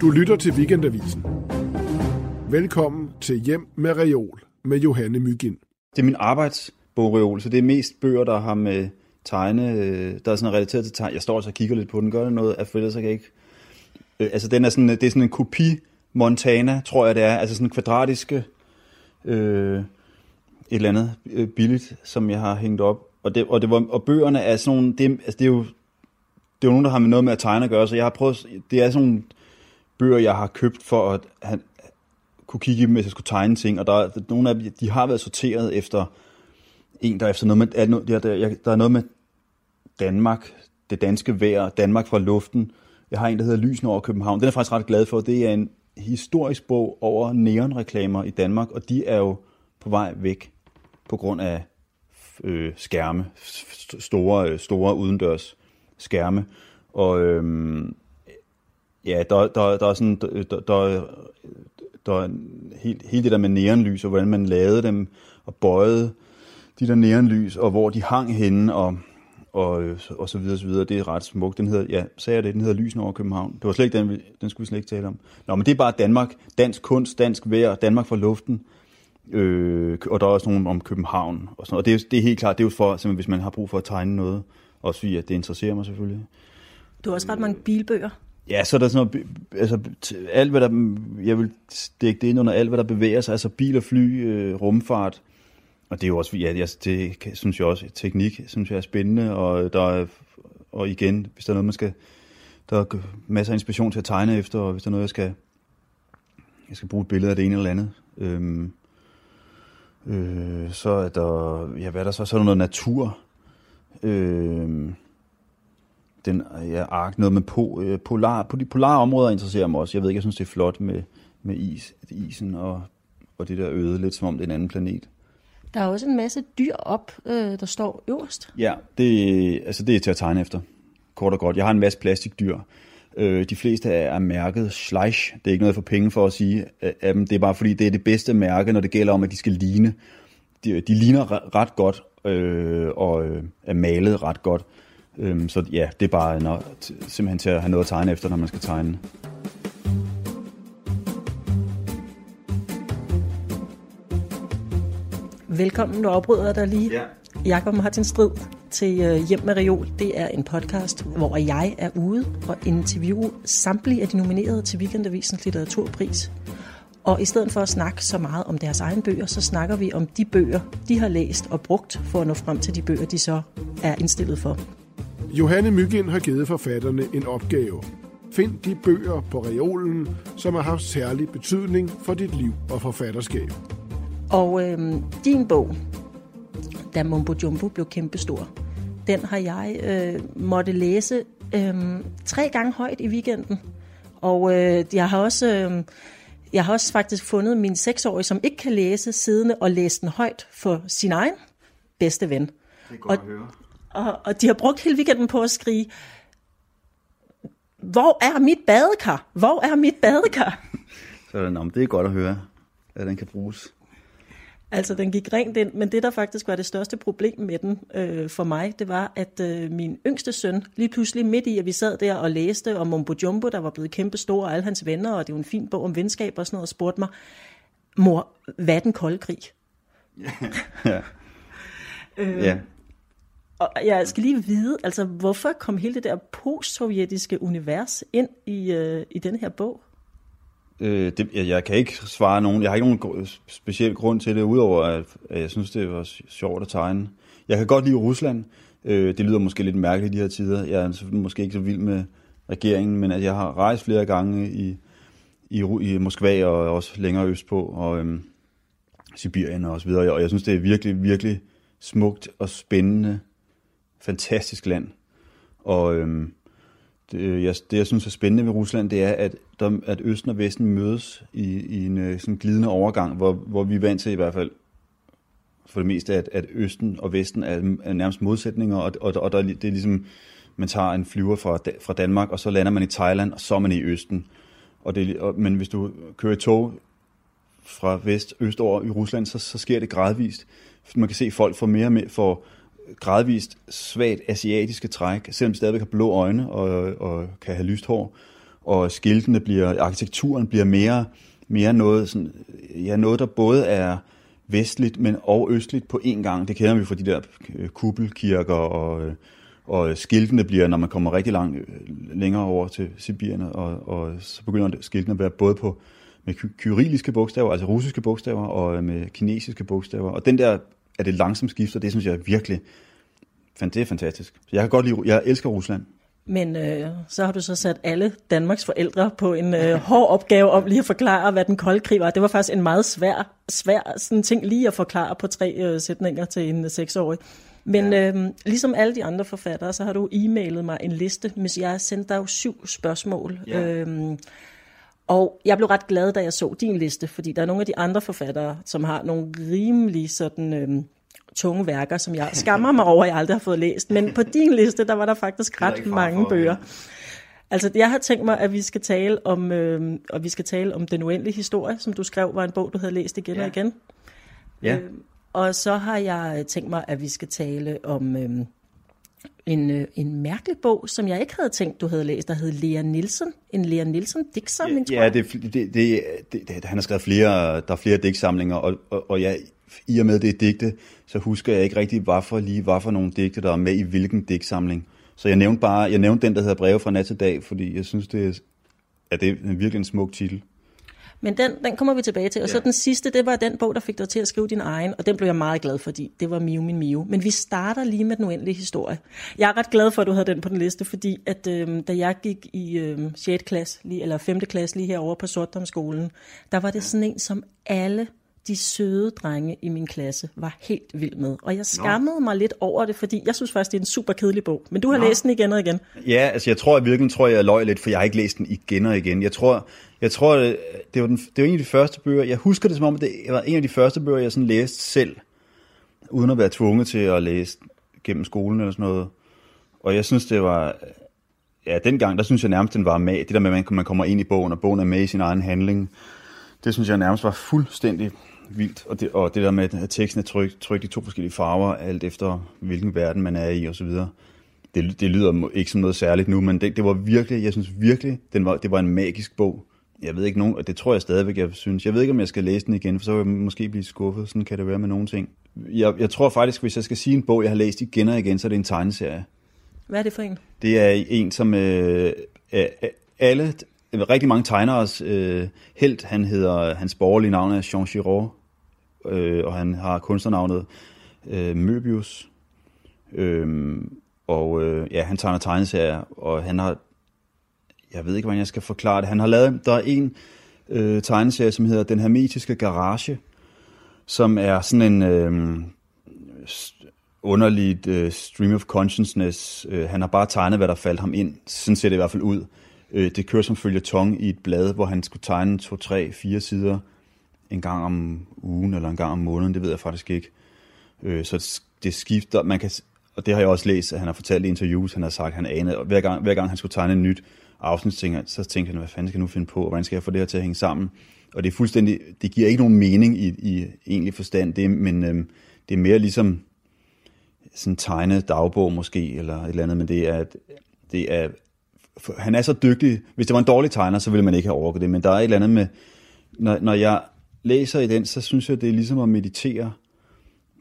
Du lytter til Weekendavisen. Velkommen til Hjem med Reol med Johanne Mygind. Det er min arbejdsbogreol, så det er mest bøger, der har med tegne, øh, der er sådan relateret til tegne. Jeg står også og kigger lidt på den. Gør det noget? Altså, for ellers kan jeg ikke... Øh, altså, den er sådan, det er sådan en kopi Montana, tror jeg det er. Altså sådan kvadratiske... Øh, et eller andet øh, billigt, som jeg har hængt op. Og, det, og, det var, og bøgerne er sådan nogle... Det, altså, det er jo det er jo nogen, der har med noget med at tegne at gøre, så jeg har prøvet, det er sådan nogle bøger, jeg har købt for at han, kunne kigge i dem, hvis jeg skulle tegne ting, og der, der nogle af dem, de har været sorteret efter en, der efter noget med, der, der, der er noget med Danmark, det danske vejr, Danmark fra luften. Jeg har en, der hedder Lysen over København. Den er jeg faktisk ret glad for. Det er en historisk bog over neonreklamer i Danmark, og de er jo på vej væk på grund af øh, skærme, store, øh, store udendørs skærme. Og øhm, ja, der, der, der er sådan, der, der, der der helt, helt det der med neonlys, og hvordan man lavede dem, og bøjede de der neonlys, og hvor de hang henne, og, og, og så videre, så videre. Det er ret smukt. Den hedder, ja, sagde jeg det, den hedder Lysen over København. Det var slet ikke den, den skulle vi slet ikke tale om. Nå, men det er bare Danmark, dansk kunst, dansk vejr, Danmark fra luften. Øh, og der er også nogen om København og sådan noget. Og det er, det er helt klart, det er jo for, simpelthen, hvis man har brug for at tegne noget, også fordi at det interesserer mig selvfølgelig. Du har også ret mange bilbøger. Ja, så er der sådan noget, altså alt hvad der, jeg vil dække det ind under alt hvad der bevæger sig, altså bil og fly, øh, rumfart, og det er jo også, ja, det synes jeg også, teknik synes jeg er spændende, og der er, og igen, hvis der er noget, man skal, der er masser af inspiration til at tegne efter, og hvis der er noget, jeg skal, jeg skal bruge et billede af det ene eller andet, øhm, øh, så er der, ja, hvad er der så, så er der noget natur, øh, den ja, ark, noget med po, øh, polar, på de polare områder interesserer mig også. Jeg ved ikke, jeg synes, det er flot med, med is, isen og, og det der øde, lidt som om det er en anden planet. Der er også en masse dyr op, øh, der står øverst. Ja, det, altså det er til at tegne efter, kort og godt. Jeg har en masse plastikdyr. Øh, de fleste er, er mærket Schleich. Det er ikke noget for penge for at sige af dem. Det er bare fordi, det er det bedste mærke, når det gælder om, at de skal ligne. De, de ligner ret godt, øh, og øh, er malet ret godt. Øh, så ja, det er bare når, simpelthen til at have noget at tegne efter, når man skal tegne. Velkommen, nu afbryder jeg dig lige. Ja. Jakob Martin Strid til øh, Hjem med Reol. Det er en podcast, hvor jeg er ude og interviewe samtlige af de nominerede til Weekendavisens litteraturpris. Og i stedet for at snakke så meget om deres egne bøger, så snakker vi om de bøger, de har læst og brugt for at nå frem til de bøger, de så er indstillet for. Johanne Mygind har givet forfatterne en opgave. Find de bøger på reolen, som har haft særlig betydning for dit liv og forfatterskab. Og øh, din bog, da Mumbo Jumbo blev kæmpestor, den har jeg øh, måtte læse øh, tre gange højt i weekenden. Og øh, jeg har også... Øh, jeg har også faktisk fundet min seksårige, som ikke kan læse, siddende og læse den højt for sin egen bedste ven. Det er godt og, at høre. Og, og de har brugt hele weekenden på at skrige, hvor er mit badekar? Hvor er mit badekar? Så nå, det er godt at høre, at den kan bruges. Altså, den gik rent ind, men det, der faktisk var det største problem med den øh, for mig, det var, at øh, min yngste søn, lige pludselig midt i, at vi sad der og læste om Mumbo Jumbo, der var blevet kæmpe stor, og alle hans venner, og det var en fin bog om venskab og sådan noget, og spurgte mig, mor, hvad er den kolde krig? ja. øh, ja. Og jeg skal lige vide, altså, hvorfor kom hele det der postsovjetiske univers ind i, øh, i den her bog? Øh, det, jeg, jeg kan ikke svare nogen. Jeg har ikke nogen speciel grund til det, udover at, at jeg synes, det var sjovt at tegne. Jeg kan godt lide Rusland. Øh, det lyder måske lidt mærkeligt i de her tider. Jeg er altså måske ikke så vild med regeringen, men at jeg har rejst flere gange i, i, i Moskva og også længere østpå, og øhm, Sibirien og så videre. Og jeg synes, det er virkelig, virkelig smukt og spændende, fantastisk land. Og øhm, det, øh, jeg, det, jeg synes er spændende ved Rusland, det er, at, der, at Østen og Vesten mødes i, i en øh, sådan glidende overgang, hvor, hvor vi er vant til i hvert fald for det meste, at, at Østen og Vesten er, er nærmest modsætninger, og, og, og der, det er ligesom, man tager en flyver fra, fra Danmark, og så lander man i Thailand, og så er man i Østen. Og det, og, men hvis du kører i tog fra vest, øst over i Rusland, så, så sker det gradvist. Man kan se, at folk får mere med, for gradvist svagt asiatiske træk, selvom de stadigvæk har blå øjne og, og kan have lyst hår. og skiltene bliver, arkitekturen bliver mere, mere noget, sådan, ja, noget, der både er vestligt, men og østligt på én gang. Det kender vi fra de der øh, kuppelkirker, og, øh, og skiltene bliver, når man kommer rigtig langt øh, længere over til Sibirien, og, og så begynder skiltene at være både på med kyrilliske bogstaver, altså russiske bogstaver, og med kinesiske bogstaver. Og den der, er det langsomt skifter, det synes jeg virkelig, det er fantastisk. Jeg kan godt lide, jeg elsker Rusland. Men øh, så har du så sat alle Danmarks forældre på en øh, hård opgave om lige at forklare, hvad den kolde krig var. Det var faktisk en meget svær, svær sådan ting lige at forklare på tre øh, sætninger til en øh, seksårig. Men ja. øh, ligesom alle de andre forfattere, så har du e-mailet mig en liste, hvis jeg har sendt dig syv spørgsmål. Ja. Øhm, og jeg blev ret glad, da jeg så din liste, fordi der er nogle af de andre forfattere, som har nogle rimelig sådan... Øh, tunge værker, som jeg skammer mig over, at jeg aldrig har fået læst. Men på din liste, der var der faktisk ret mange bøger. Altså, jeg har tænkt mig, at vi skal tale om, øh, og vi skal tale om Den Uendelige Historie, som du skrev var en bog, du havde læst igen ja. og igen. Ja. Øh, og så har jeg tænkt mig, at vi skal tale om øh, en, øh, en mærkelig bog, som jeg ikke havde tænkt, du havde læst, der hed Lea Nielsen. En Lea Nielsen digtsamling, ja, tror jeg. Ja, det, det, det, det, han har skrevet flere, der er flere digtsamlinger, og, og, og jeg, i og med det er digte, så husker jeg ikke rigtig, hvad for lige hvad for nogle digte, der er med i hvilken digtsamling. Så jeg nævnte bare, jeg nævnte den, der hedder Breve fra nat til dag, fordi jeg synes, det er, at det er virkelig en smuk titel. Men den, den kommer vi tilbage til. Og ja. så den sidste, det var den bog, der fik dig til at skrive din egen, og den blev jeg meget glad for, fordi det var Miu min Miu. Men vi starter lige med den uendelige historie. Jeg er ret glad for, at du havde den på den liste, fordi at øh, da jeg gik i øh, 6. klasse, lige, eller 5. klasse lige herovre på Sortdamskolen, der var det sådan en, som alle de søde drenge i min klasse var helt vild med. Og jeg skammede Nå. mig lidt over det, fordi jeg synes faktisk, det er en super kedelig bog. Men du har Nå. læst den igen og igen. Ja, altså jeg tror at virkelig, tror jeg løg lidt, for jeg har ikke læst den igen og igen. Jeg tror, jeg tror det, det, var den, det var en af de første bøger, jeg husker det som om, det var en af de første bøger, jeg sådan læste selv, uden at være tvunget til at læse gennem skolen eller sådan noget. Og jeg synes, det var, ja, dengang, der synes jeg nærmest, den var med. Det der med, at man kommer ind i bogen, og bogen er med i sin egen handling, det synes jeg nærmest var fuldstændig vildt. Og det, og det der med, at teksten er trykt, trykt i to forskellige farver, alt efter hvilken verden man er i osv., det, det lyder ikke som noget særligt nu, men det, det var virkelig, jeg synes virkelig, den var, det var en magisk bog. Jeg ved ikke nogen, og det tror jeg stadigvæk, jeg synes. Jeg ved ikke, om jeg skal læse den igen, for så vil jeg måske blive skuffet. Sådan kan det være med nogle ting. Jeg, jeg tror faktisk, hvis jeg skal sige en bog, jeg har læst igen og igen, så er det en tegneserie. Hvad er det for en? Det er en, som øh, alle, rigtig mange tegneres øh, held, han hedder, hans borgerlige navn er Jean Giraud, øh, og han har kunstnernavnet øh, Möbius. Øh, og øh, ja, han tegner tegneserier, og han har, jeg ved ikke, hvordan jeg skal forklare det, han har lavet, der er en øh, tegneserie, som hedder Den Hermetiske Garage, som er sådan en øh, underligt øh, stream of consciousness. Øh, han har bare tegnet, hvad der faldt ham ind. Sådan ser det i hvert fald ud. Øh, det kører som følger tong i et blad, hvor han skulle tegne to, tre, fire sider en gang om ugen eller en gang om måneden, det ved jeg faktisk ikke. Øh, så det skifter, man kan, og det har jeg også læst, at han har fortalt i interviews, han har sagt, at han anede, og hver gang, hver gang han skulle tegne en nyt afsnit, så tænkte han, hvad fanden skal jeg nu finde på, og hvordan skal jeg få det her til at hænge sammen? Og det er fuldstændig, det giver ikke nogen mening i, i egentlig forstand, det, men øhm, det er mere ligesom sådan tegne dagbog måske, eller et eller andet, men det er, det er, han er så dygtig, hvis det var en dårlig tegner, så ville man ikke have overgået det, men der er et eller andet med, når, når jeg læser i den, så synes jeg, det er ligesom at meditere.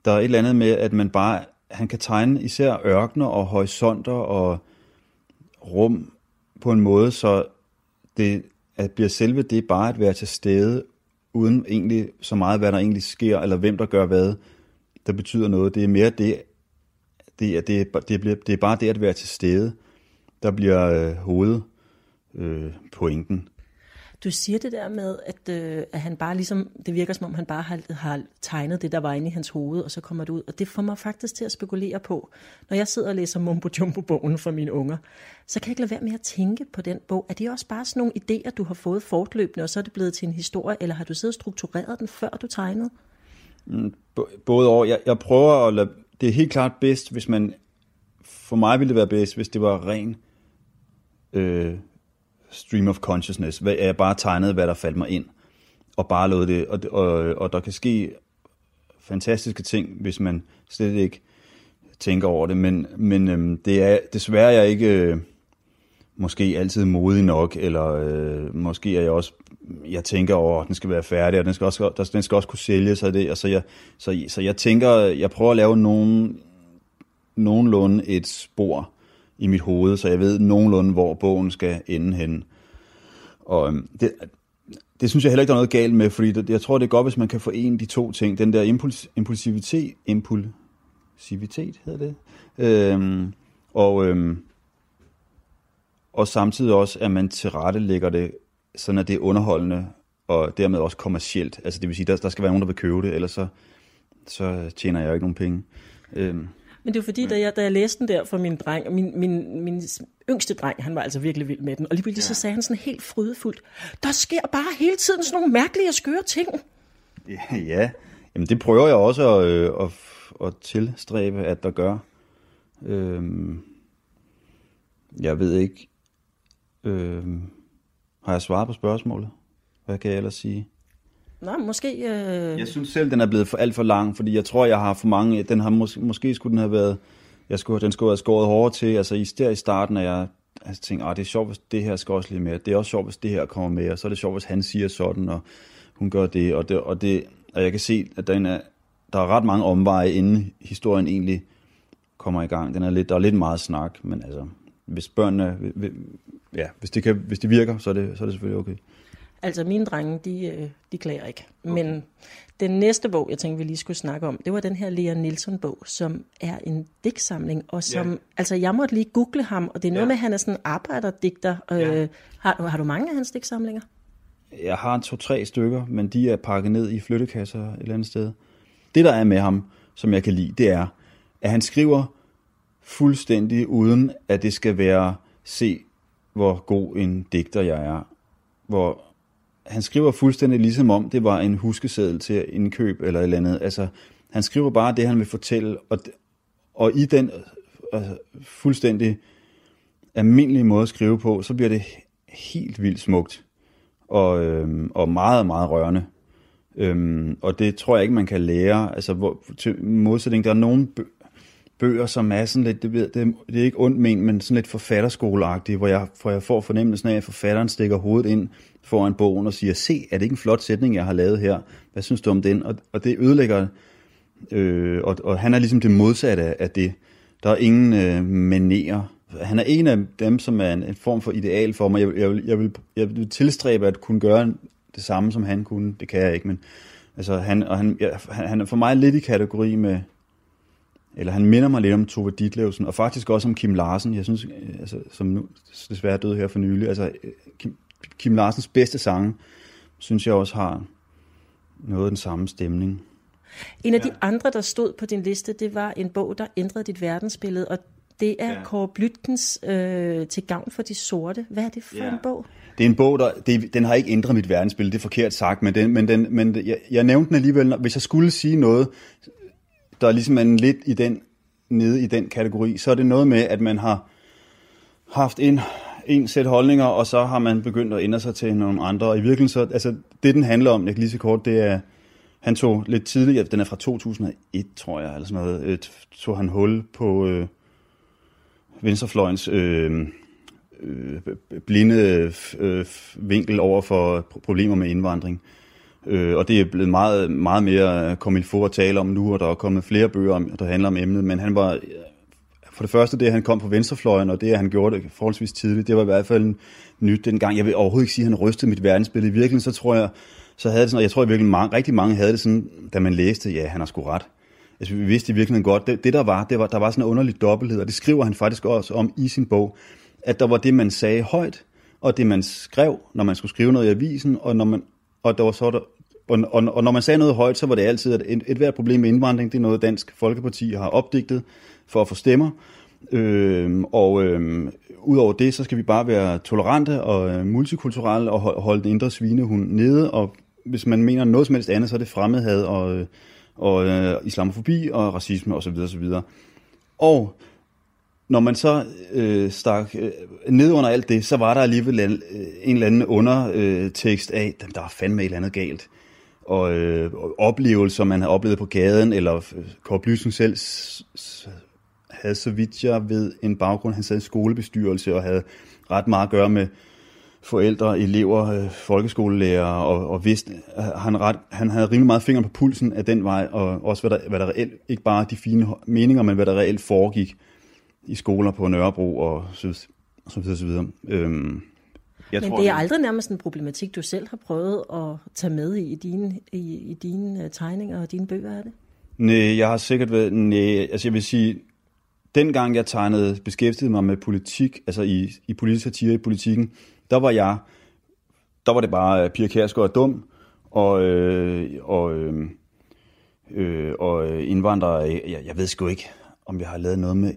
Der er et eller andet med, at man bare, han kan tegne især ørkner og horisonter og rum på en måde, så det at bliver selve det bare at være til stede, uden egentlig så meget, hvad der egentlig sker, eller hvem der gør hvad, der betyder noget. Det er mere det, det, er, det, er, det, bliver, det er bare det at være til stede, der bliver øh, hovedpointen. øh, pointen. Du siger det der med, at, øh, at han bare ligesom, det virker som om han bare har, har tegnet det, der var inde i hans hoved, og så kommer det ud. Og det får mig faktisk til at spekulere på, når jeg sidder og læser Mumbo Jumbo-bogen for mine unger, så kan jeg ikke lade være med at tænke på den bog. Er det også bare sådan nogle idéer, du har fået fortløbende, og så er det blevet til en historie, eller har du siddet og struktureret den, før du tegnede? Mm, både over. Jeg, jeg prøver at lade, det er helt klart bedst, hvis man, for mig ville det være bedst, hvis det var ren øh, stream of consciousness. Hvad, jeg bare tegnede, hvad der faldt mig ind, og bare lod det, og, og, og der kan ske fantastiske ting, hvis man slet ikke tænker over det, men, men øhm, det er desværre jeg ikke øh, måske altid modig nok, eller øh, måske er jeg også, jeg tænker over, at den skal være færdig, og den skal også, den skal også kunne sælges, og det, og så, jeg, så, så jeg tænker, jeg prøver at lave nogen, nogenlunde et spor i mit hoved, så jeg ved nogenlunde, hvor bogen skal ende hen. Og øhm, det, det synes jeg heller ikke, der er noget galt med, fordi det, jeg tror, det er godt, hvis man kan forene de to ting. Den der impuls, impulsivitet, impulsivitet hedder det, øhm, og, øhm, og samtidig også, at man tilrettelægger det, sådan at det er underholdende, og dermed også kommercielt. Altså det vil sige, der, der skal være nogen, der vil købe det, ellers så, så tjener jeg jo ikke nogen penge. Øhm, men det er fordi, da jeg, da jeg læste den der for min dreng, min, min, min yngste dreng, han var altså virkelig vild med den, og lige pludselig ja. så sagde han sådan helt frydefuldt, der sker bare hele tiden sådan nogle mærkelige og skøre ting. Ja, ja. Jamen det prøver jeg også at, øh, at, at tilstræbe, at der gør. Øhm, jeg ved ikke, øhm, har jeg svaret på spørgsmålet? Hvad kan jeg ellers sige? Nej, måske... Øh... Jeg synes selv, den er blevet for alt for lang, fordi jeg tror, jeg har for mange... Den har mås- måske skulle den have været... Jeg skulle, den skulle have skåret hårdere til. Altså i, der i starten er jeg altså, tænkte, ah, det er sjovt, hvis det her skal også lige mere. Det er også sjovt, hvis det her kommer med, og så er det sjovt, hvis han siger sådan, og hun gør det. Og, det, og, det, og jeg kan se, at den er, der er ret mange omveje, inden historien egentlig kommer i gang. Den er lidt, der er lidt meget snak, men altså, hvis børnene, ja, hvis det, kan, hvis det virker, så er det, så er det selvfølgelig okay. Altså mine drenge, de, øh, de klager ikke. Okay. Men den næste bog, jeg tænkte, vi lige skulle snakke om, det var den her Lea Nielsen-bog, som er en digtsamling, og som, ja. altså jeg måtte lige google ham, og det er noget ja. med, at han er sådan en arbejderdigter. Ja. Øh, har, har du mange af hans digtsamlinger? Jeg har en to-tre stykker, men de er pakket ned i flyttekasser et eller andet sted. Det, der er med ham, som jeg kan lide, det er, at han skriver fuldstændig uden, at det skal være, se hvor god en digter jeg er. Hvor han skriver fuldstændig ligesom om, det var en huskeseddel til indkøb eller et eller andet. Altså, han skriver bare det, han vil fortælle, og, og i den altså, fuldstændig almindelige måde at skrive på, så bliver det helt vildt smukt og, øhm, og meget, meget rørende. Øhm, og det tror jeg ikke, man kan lære. Altså, hvor, til modsætning, der er nogle bøger, som er sådan lidt, det, det, det er ikke ondt men, men sådan lidt forfatterskoleagtige, hvor jeg, hvor jeg får fornemmelsen af, at forfatteren stikker hovedet ind foran bogen og siger, se, er det ikke en flot sætning, jeg har lavet her? Hvad synes du om den? Og, og det ødelægger, øh, og, og han er ligesom det modsatte af det. Der er ingen øh, manerer. Han er en af dem, som er en, en form for ideal for mig. Jeg, jeg, vil, jeg, vil, jeg vil tilstræbe at kunne gøre det samme, som han kunne. Det kan jeg ikke, men altså, han, og han, ja, han er for mig lidt i kategori med, eller han minder mig lidt om Tove Ditlevsen, og faktisk også om Kim Larsen, jeg synes, øh, altså, som nu desværre døde her for nylig. Altså, øh, Kim, Kim Larsens bedste sange, synes jeg også har noget af den samme stemning. En af ja. de andre, der stod på din liste, det var en bog, der ændrede dit verdensbillede, og det er ja. Kåre Blytkens øh, Til gavn for de sorte. Hvad er det for ja. en bog? Det er en bog, der, det, den har ikke ændret mit verdensbillede, det er forkert sagt, men, den, men, den, men jeg, jeg nævnte den alligevel, hvis jeg skulle sige noget, der ligesom er lidt i den, nede i den kategori, så er det noget med, at man har haft en, en sæt holdninger, og så har man begyndt at ændre sig til nogle andre. Og i virkeligheden så, altså det den handler om, jeg kan lige så kort, det er, han tog lidt tidligere, den er fra 2001, tror jeg, eller sådan noget, øh, tog han hul på øh, venstrefløjens øh, øh, blinde øh, vinkel over for problemer med indvandring. Øh, Øh, og det er blevet meget, meget mere øh, komilfo at tale om nu, og der er kommet flere bøger, der handler om emnet, men han var øh, for det første det, at han kom på venstrefløjen, og det, at han gjorde det forholdsvis tidligt, det var i hvert fald nyt dengang. Jeg vil overhovedet ikke sige, at han rystede mit verdensbillede. I virkeligheden, så tror jeg, så havde det sådan, og jeg tror virkelig mange, rigtig mange havde det sådan, da man læste, ja, han har sgu ret. Altså, vi vidste i virkeligheden godt, det, det der var, det var, der var sådan en underlig dobbelthed, og det skriver han faktisk også om i sin bog, at der var det, man sagde højt, og det, man skrev, når man skulle skrive noget i avisen, og, når man, og der var så der, og, og, og når man sagde noget højt, så var det altid, at et, et hvert problem med indvandring, det er noget, Dansk Folkeparti har opdigtet for at få stemmer. Øh, og øh, udover det, så skal vi bare være tolerante og øh, multikulturelle og holde den indre svinehund nede. Og hvis man mener noget som helst andet, så er det fremmedhad og, øh, og øh, islamofobi og racisme osv. osv. Og når man så øh, stak øh, ned under alt det, så var der alligevel en, øh, en eller anden undertekst af, at der er fandme et eller andet galt. Og øh, oplevelser, man havde oplevet på gaden, eller øh, Kåre Blysen selv havde, så vidt jeg ved, en baggrund. Han sad i skolebestyrelse og havde ret meget at gøre med forældre, elever, øh, folkeskolelærer, og, og vidste, øh, han, ret, han havde rimelig meget fingeren på pulsen af den vej, og også hvad der, hvad der reelt, ikke bare de fine meninger, men hvad der reelt foregik i skoler på Nørrebro og så, så videre. Så videre. Øhm, jeg men tror, det er aldrig nærmest en problematik, du selv har prøvet at tage med i, i dine, i, i dine øh, tegninger og dine bøger, er det? Nej, jeg har sikkert været... Nej, altså jeg vil sige, dengang jeg tegnede, beskæftigede mig med politik, altså i, i politisk satire i politikken, der var jeg, der var det bare, Pia Kjærsgaard er dum, og, øh, og, øh, øh, og indvandrere, jeg, jeg ved sgu ikke, om jeg har lavet noget med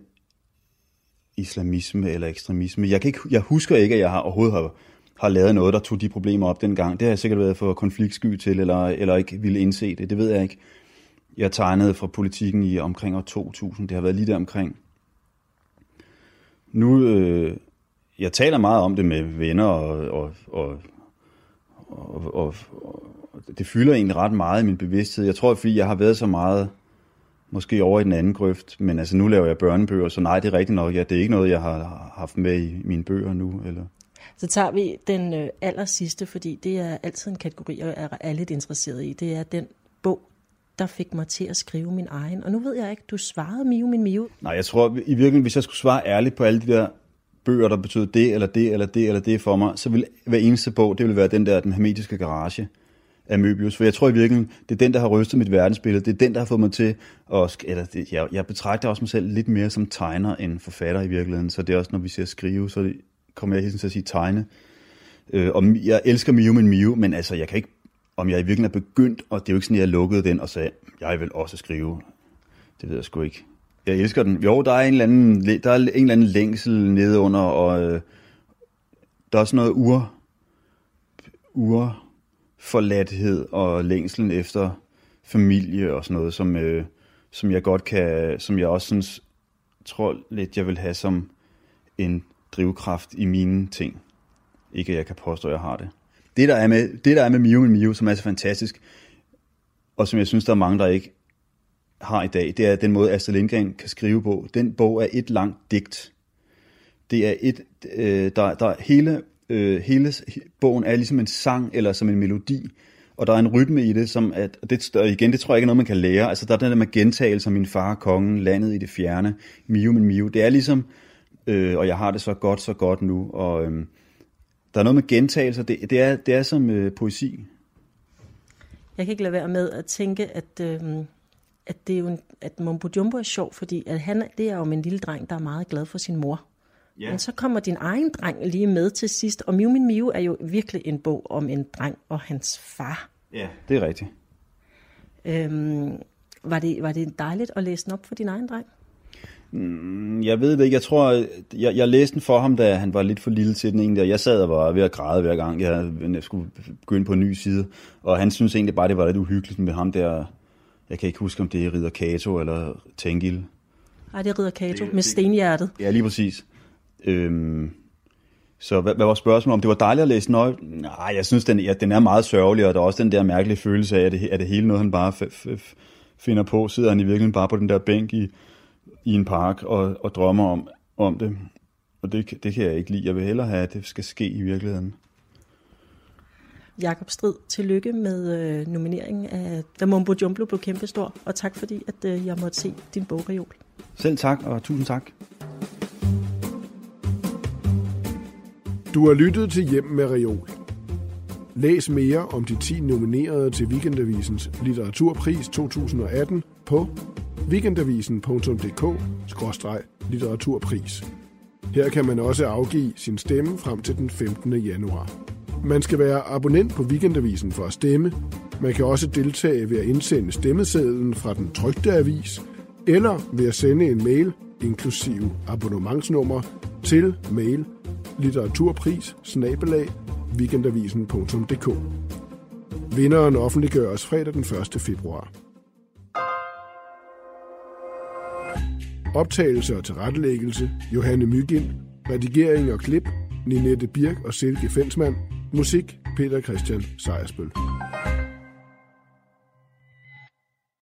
islamisme eller ekstremisme. Jeg, kan ikke, jeg husker ikke, at jeg har, overhovedet har, har lavet noget, der tog de problemer op dengang. Det har jeg sikkert været for konfliktsky til, eller, eller ikke ville indse det. Det ved jeg ikke. Jeg tegnede fra politikken i omkring år 2000. Det har været lige der omkring. Nu, øh, jeg taler meget om det med venner, og, og, og, og, og, og det fylder egentlig ret meget i min bevidsthed. Jeg tror, fordi jeg har været så meget måske over i den anden grøft, men altså nu laver jeg børnebøger, så nej, det er rigtigt nok, ja, det er ikke noget, jeg har haft med i mine bøger nu. Eller? Så tager vi den øh, aller sidste, fordi det er altid en kategori, jeg er, er lidt interesseret i. Det er den bog, der fik mig til at skrive min egen. Og nu ved jeg ikke, du svarede Mio min Mio. Nej, jeg tror i virkeligheden, hvis jeg skulle svare ærligt på alle de der bøger, der betød det, eller det, eller det, eller det for mig, så vil hver eneste bog, det vil være den der, den hermetiske garage af Möbius. For jeg tror i virkeligheden, det er den, der har rystet mit verdensbillede. Det er den, der har fået mig til at... Eller det, jeg, jeg betragter også mig selv lidt mere som tegner end forfatter i virkeligheden. Så det er også, når vi ser skrive, så kommer jeg helt til at sige tegne. Øh, og jeg elsker Mio men Mio, men altså, jeg kan ikke... Om jeg i virkeligheden er begyndt, og det er jo ikke sådan, at jeg lukkede den og sagde, jeg vil også skrive. Det ved jeg sgu ikke. Jeg elsker den. Jo, der er en eller anden, der er en eller anden længsel nede under, og øh, der er sådan noget ur, ur forladthed og længslen efter familie og sådan noget, som, øh, som jeg godt kan, som jeg også synes, tror lidt, jeg vil have som en drivkraft i mine ting. Ikke at jeg kan påstå, at jeg har det. Det der er med, det der er med Mio med Mio, som er så fantastisk, og som jeg synes, der er mange, der ikke har i dag, det er den måde, Astrid Lindgren kan skrive på. Den bog er et langt digt. Det er et, øh, der, der hele, øh, hele bogen er ligesom en sang eller som en melodi, og der er en rytme i det, som at, og det, og igen, det tror jeg ikke er noget, man kan lære. Altså, der er den der med gentagelse min far, kongen, landet i det fjerne, Mio, min Mio. Det er ligesom, øh, og jeg har det så godt, så godt nu, og øh, der er noget med gentagelser, det, det, er, det er som øh, poesi. Jeg kan ikke lade være med at tænke, at... Øh at, det er jo en, at Mumbo Jumbo er sjov, fordi at han, det er jo en lille dreng, der er meget glad for sin mor. Yeah. Men så kommer din egen dreng lige med til sidst, og Miu Min Miu er jo virkelig en bog om en dreng og hans far. Ja, yeah, det er rigtigt. Øhm, var, det, var det dejligt at læse den op for din egen dreng? Mm, jeg ved det ikke. Jeg tror, jeg, jeg læste den for ham, da han var lidt for lille til den egentlig. Jeg sad og var ved at græde hver gang, jeg, jeg skulle begynde på en ny side. Og han synes egentlig bare, det var lidt uhyggeligt med ham der jeg kan ikke huske, om det er Ridder Kato eller Tengil. Nej, det er Ridder Kato med stenhjertet. Ja, lige præcis. Øhm, så hvad, hvad var spørgsmålet om? Det var dejligt at læse op? Nej, jeg synes, den, ja, den er meget sørgelig, og der er også den der mærkelige følelse af, at det, er det hele noget, han bare finder på. Sidder han i virkeligheden bare på den der bænk i, i en park og, og drømmer om, om det. Og det, det kan jeg ikke lide. Jeg vil hellere have, at det skal ske i virkeligheden. Jakob Strid, tillykke med øh, nomineringen af Da Mumbo Jumbo blev kæmpestor, og tak fordi, at øh, jeg måtte se din bogreol. Selv tak, og tusind tak. Du har lyttet til Hjem med Reol. Læs mere om de 10 nominerede til Weekendavisens litteraturpris 2018 på weekendavisen.dk-litteraturpris. Her kan man også afgive sin stemme frem til den 15. januar. Man skal være abonnent på Weekendavisen for at stemme. Man kan også deltage ved at indsende stemmesedlen fra den trygte avis, eller ved at sende en mail, inklusive abonnementsnummer, til mail litteraturpris weekendavisen.dk. Vinderen offentliggøres fredag den 1. februar. Optagelse og tilrettelæggelse Johanne Mygind. Redigering og klip Ninette Birk og Silke Fensmann. Musik Peter Christian Sejersbøl.